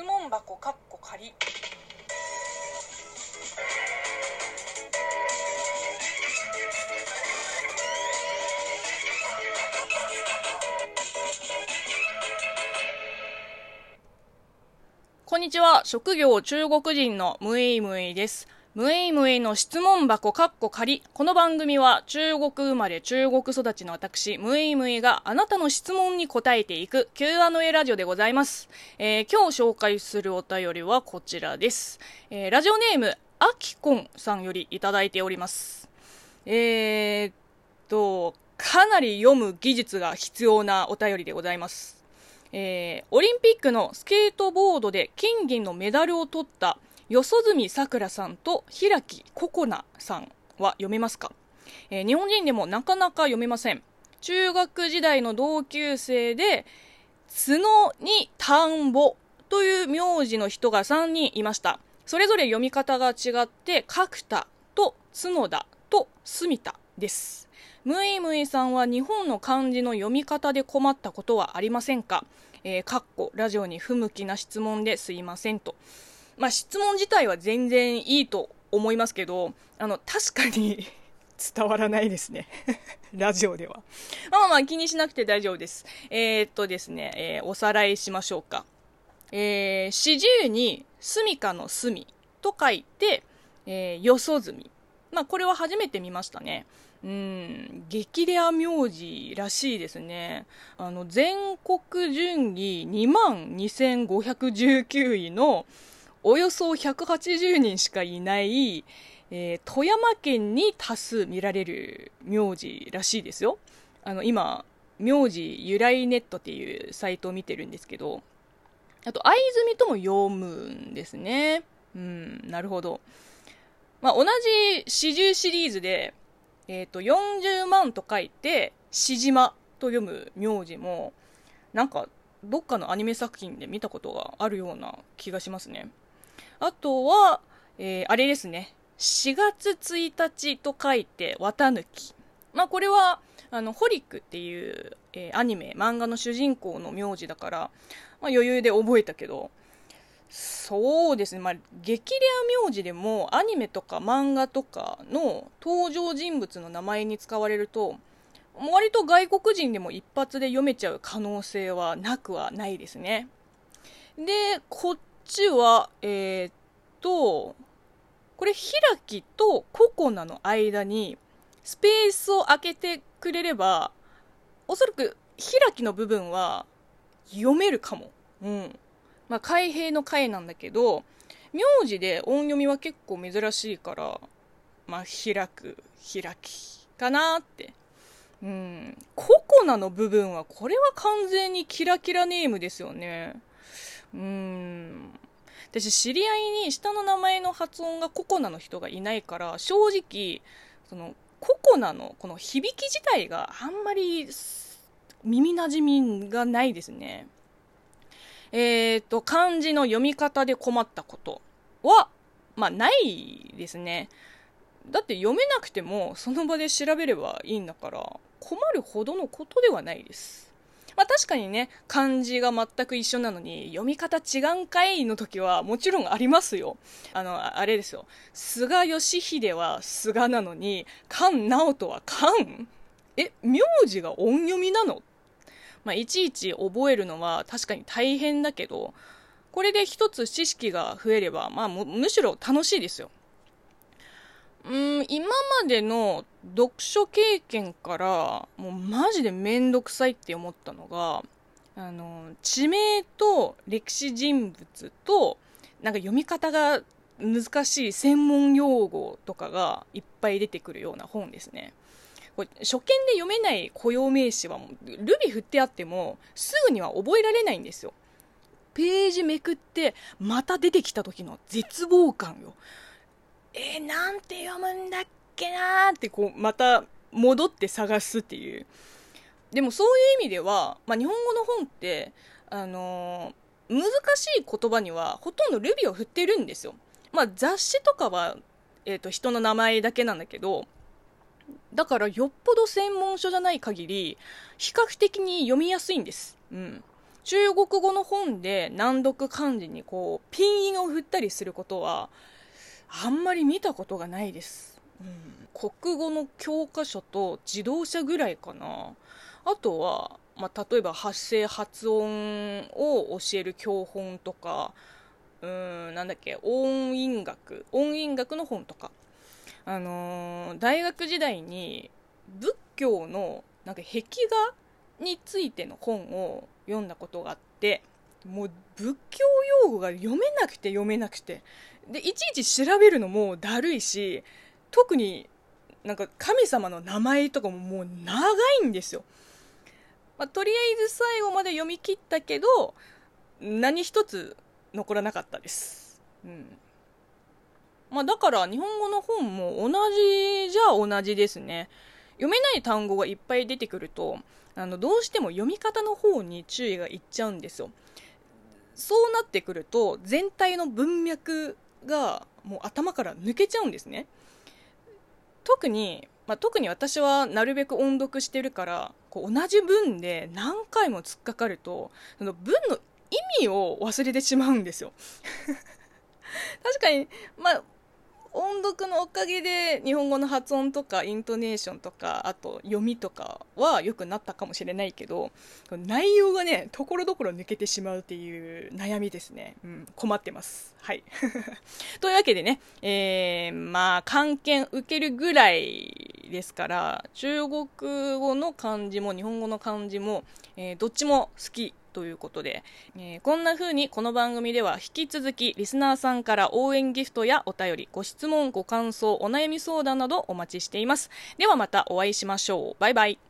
質問箱かっこ仮こんにちは。職業中国人のムエイムエイです。ムエイムエイの質問箱かっこ仮。この番組は中国生まれ中国育ちの私、ムエイムエイがあなたの質問に答えていく Q&A ラジオでございます。えー、今日紹介するお便りはこちらです。えー、ラジオネーム、あきこんさんよりいただいております。えー、っと、かなり読む技術が必要なお便りでございます。えー、オリンピックのスケートボードで金銀のメダルを取った四十住さくらさんと平木ココナさんは読めますか、えー、日本人でもなかなか読めません。中学時代の同級生で、角に田んぼという名字の人が3人いました。それぞれ読み方が違って、角田と角田と住田です。ムイムイさんは日本の漢字の読み方で困ったことはありませんか？えー、かっこラジオに不向きな質問ですいませんと。まあ、質問自体は全然いいと思いますけど、あの、確かに 伝わらないですね。ラジオでは。まあまあ気にしなくて大丈夫です。えー、っとですね、えー、おさらいしましょうか。えー、四十に住処の住と書いて、えー、よそ住み。まあこれは初めて見ましたね。うん、激レア名字らしいですね。あの、全国順位2万2519位の、およそ180人しかいない、えー、富山県に多数見られる名字らしいですよ。あの、今、名字由来ネットっていうサイトを見てるんですけど、あと、藍住とも読むんですね。うん、なるほど。まあ、同じ四十シリーズで、えっ、ー、と、40万と書いて、しじまと読む名字も、なんか、どっかのアニメ作品で見たことがあるような気がしますね。あとは、えー、あれですね。4月1日と書いて、綿抜き。まあ、これは、あの、ホリックっていう、えー、アニメ、漫画の主人公の名字だから、まあ、余裕で覚えたけど、そうですね、まあ、激レア名字でも、アニメとか漫画とかの登場人物の名前に使われると、割と外国人でも一発で読めちゃう可能性はなくはないですね。で、こっちは、えー、っと、これ、開きとココナの間にスペースを空けてくれれば、おそらく開きの部分は読めるかも。うん。まあ、開閉の開なんだけど、名字で音読みは結構珍しいから、まあ、開く、開きかなって。うん。ココナの部分は、これは完全にキラキラネームですよね。うん。私、知り合いに下の名前の発音がココナの人がいないから、正直、その、ココナのこの響き自体があんまり耳馴染みがないですね。えっ、ー、と、漢字の読み方で困ったことは、まあ、ないですね。だって読めなくてもその場で調べればいいんだから困るほどのことではないです。まあ確かにね、漢字が全く一緒なのに、読み方違うんかいの時はもちろんありますよ。あの、あれですよ。菅義偉は菅なのに、菅直人は菅え、名字が音読みなの？まあ、いちいち覚えるのは確かに大変だけど、これで一つ知識が増えれば、まあ、むしろ楽しいですよ。うん、今までの読書経験から、もうマジでめんどくさいって思ったのが、あの、地名と歴史人物と、なんか読み方が難しい専門用語とかがいっぱい出てくるような本ですね。これ初見で読めない固有名詞はルビ振ってあってもすぐには覚えられないんですよ。ページめくってまた出てきた時の絶望感よ。えー、なんて読むんだっけなーってこう、また戻って探すっていう。でもそういう意味では、まあ、日本語の本って、あのー、難しい言葉にはほとんどルビを振ってるんですよ。まあ、雑誌とかは、えっ、ー、と、人の名前だけなんだけど、だからよっぽど専門書じゃない限り、比較的に読みやすいんです。うん。中国語の本で難読漢字にこうピン印を振ったりすることはあんまり見たことがないです、うん、国語の教科書と自動車ぐらいかな。あとは、まあ、例えば発声発音を教える教本とかうんなんだっけ音韻学音韻学の本とか。あのー、大学時代に仏教のなんか壁画についての本を読んだことがあってもう仏教用語が読めなくて読めなくて。でいちいち調べるのもだるいし特になんか神様の名前とかももう長いんですよ、まあ、とりあえず最後まで読み切ったけど何一つ残らなかったです、うん。まあ、だから日本語の本も同じじゃ同じですね。読めない単語がいっぱい出てくるとあのどうしても読み方の方に注意がいっちゃうんですよ。そうなってくると全体の文脈がもう頭から抜けちゃうんですね。特に、まあ、特に私はなるべく音読してるからこう同じ文で何回も突っかかるとその文の意味を忘れてしまうんですよ。確かに、まあ、音読のおかげで日本語の発音とかイントネーションとかあと読みとかは良くなったかもしれないけど内容がねところどころ抜けてしまうっていう悩みですね、うん、困ってます。はい。というわけでね、えー、まあ漢検受けるぐらいですから中国語の漢字も日本語の漢字も、えー、どっちも好きということで、えー、こんな風にこの番組では引き続きリスナーさんから応援ギフトやお便り、ご質問、ご感想、お悩み相談などお待ちしています。ではまたお会いしましょう。バイバイ。